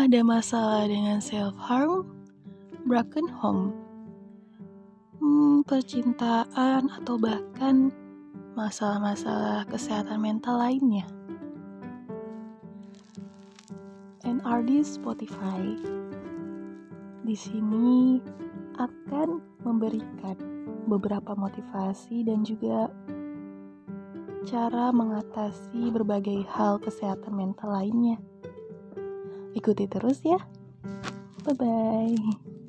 ada masalah dengan self-harm, broken home, hmm, percintaan, atau bahkan masalah-masalah kesehatan mental lainnya. NRD Spotify di sini akan memberikan beberapa motivasi dan juga cara mengatasi berbagai hal kesehatan mental lainnya. Ikuti terus ya. Bye bye.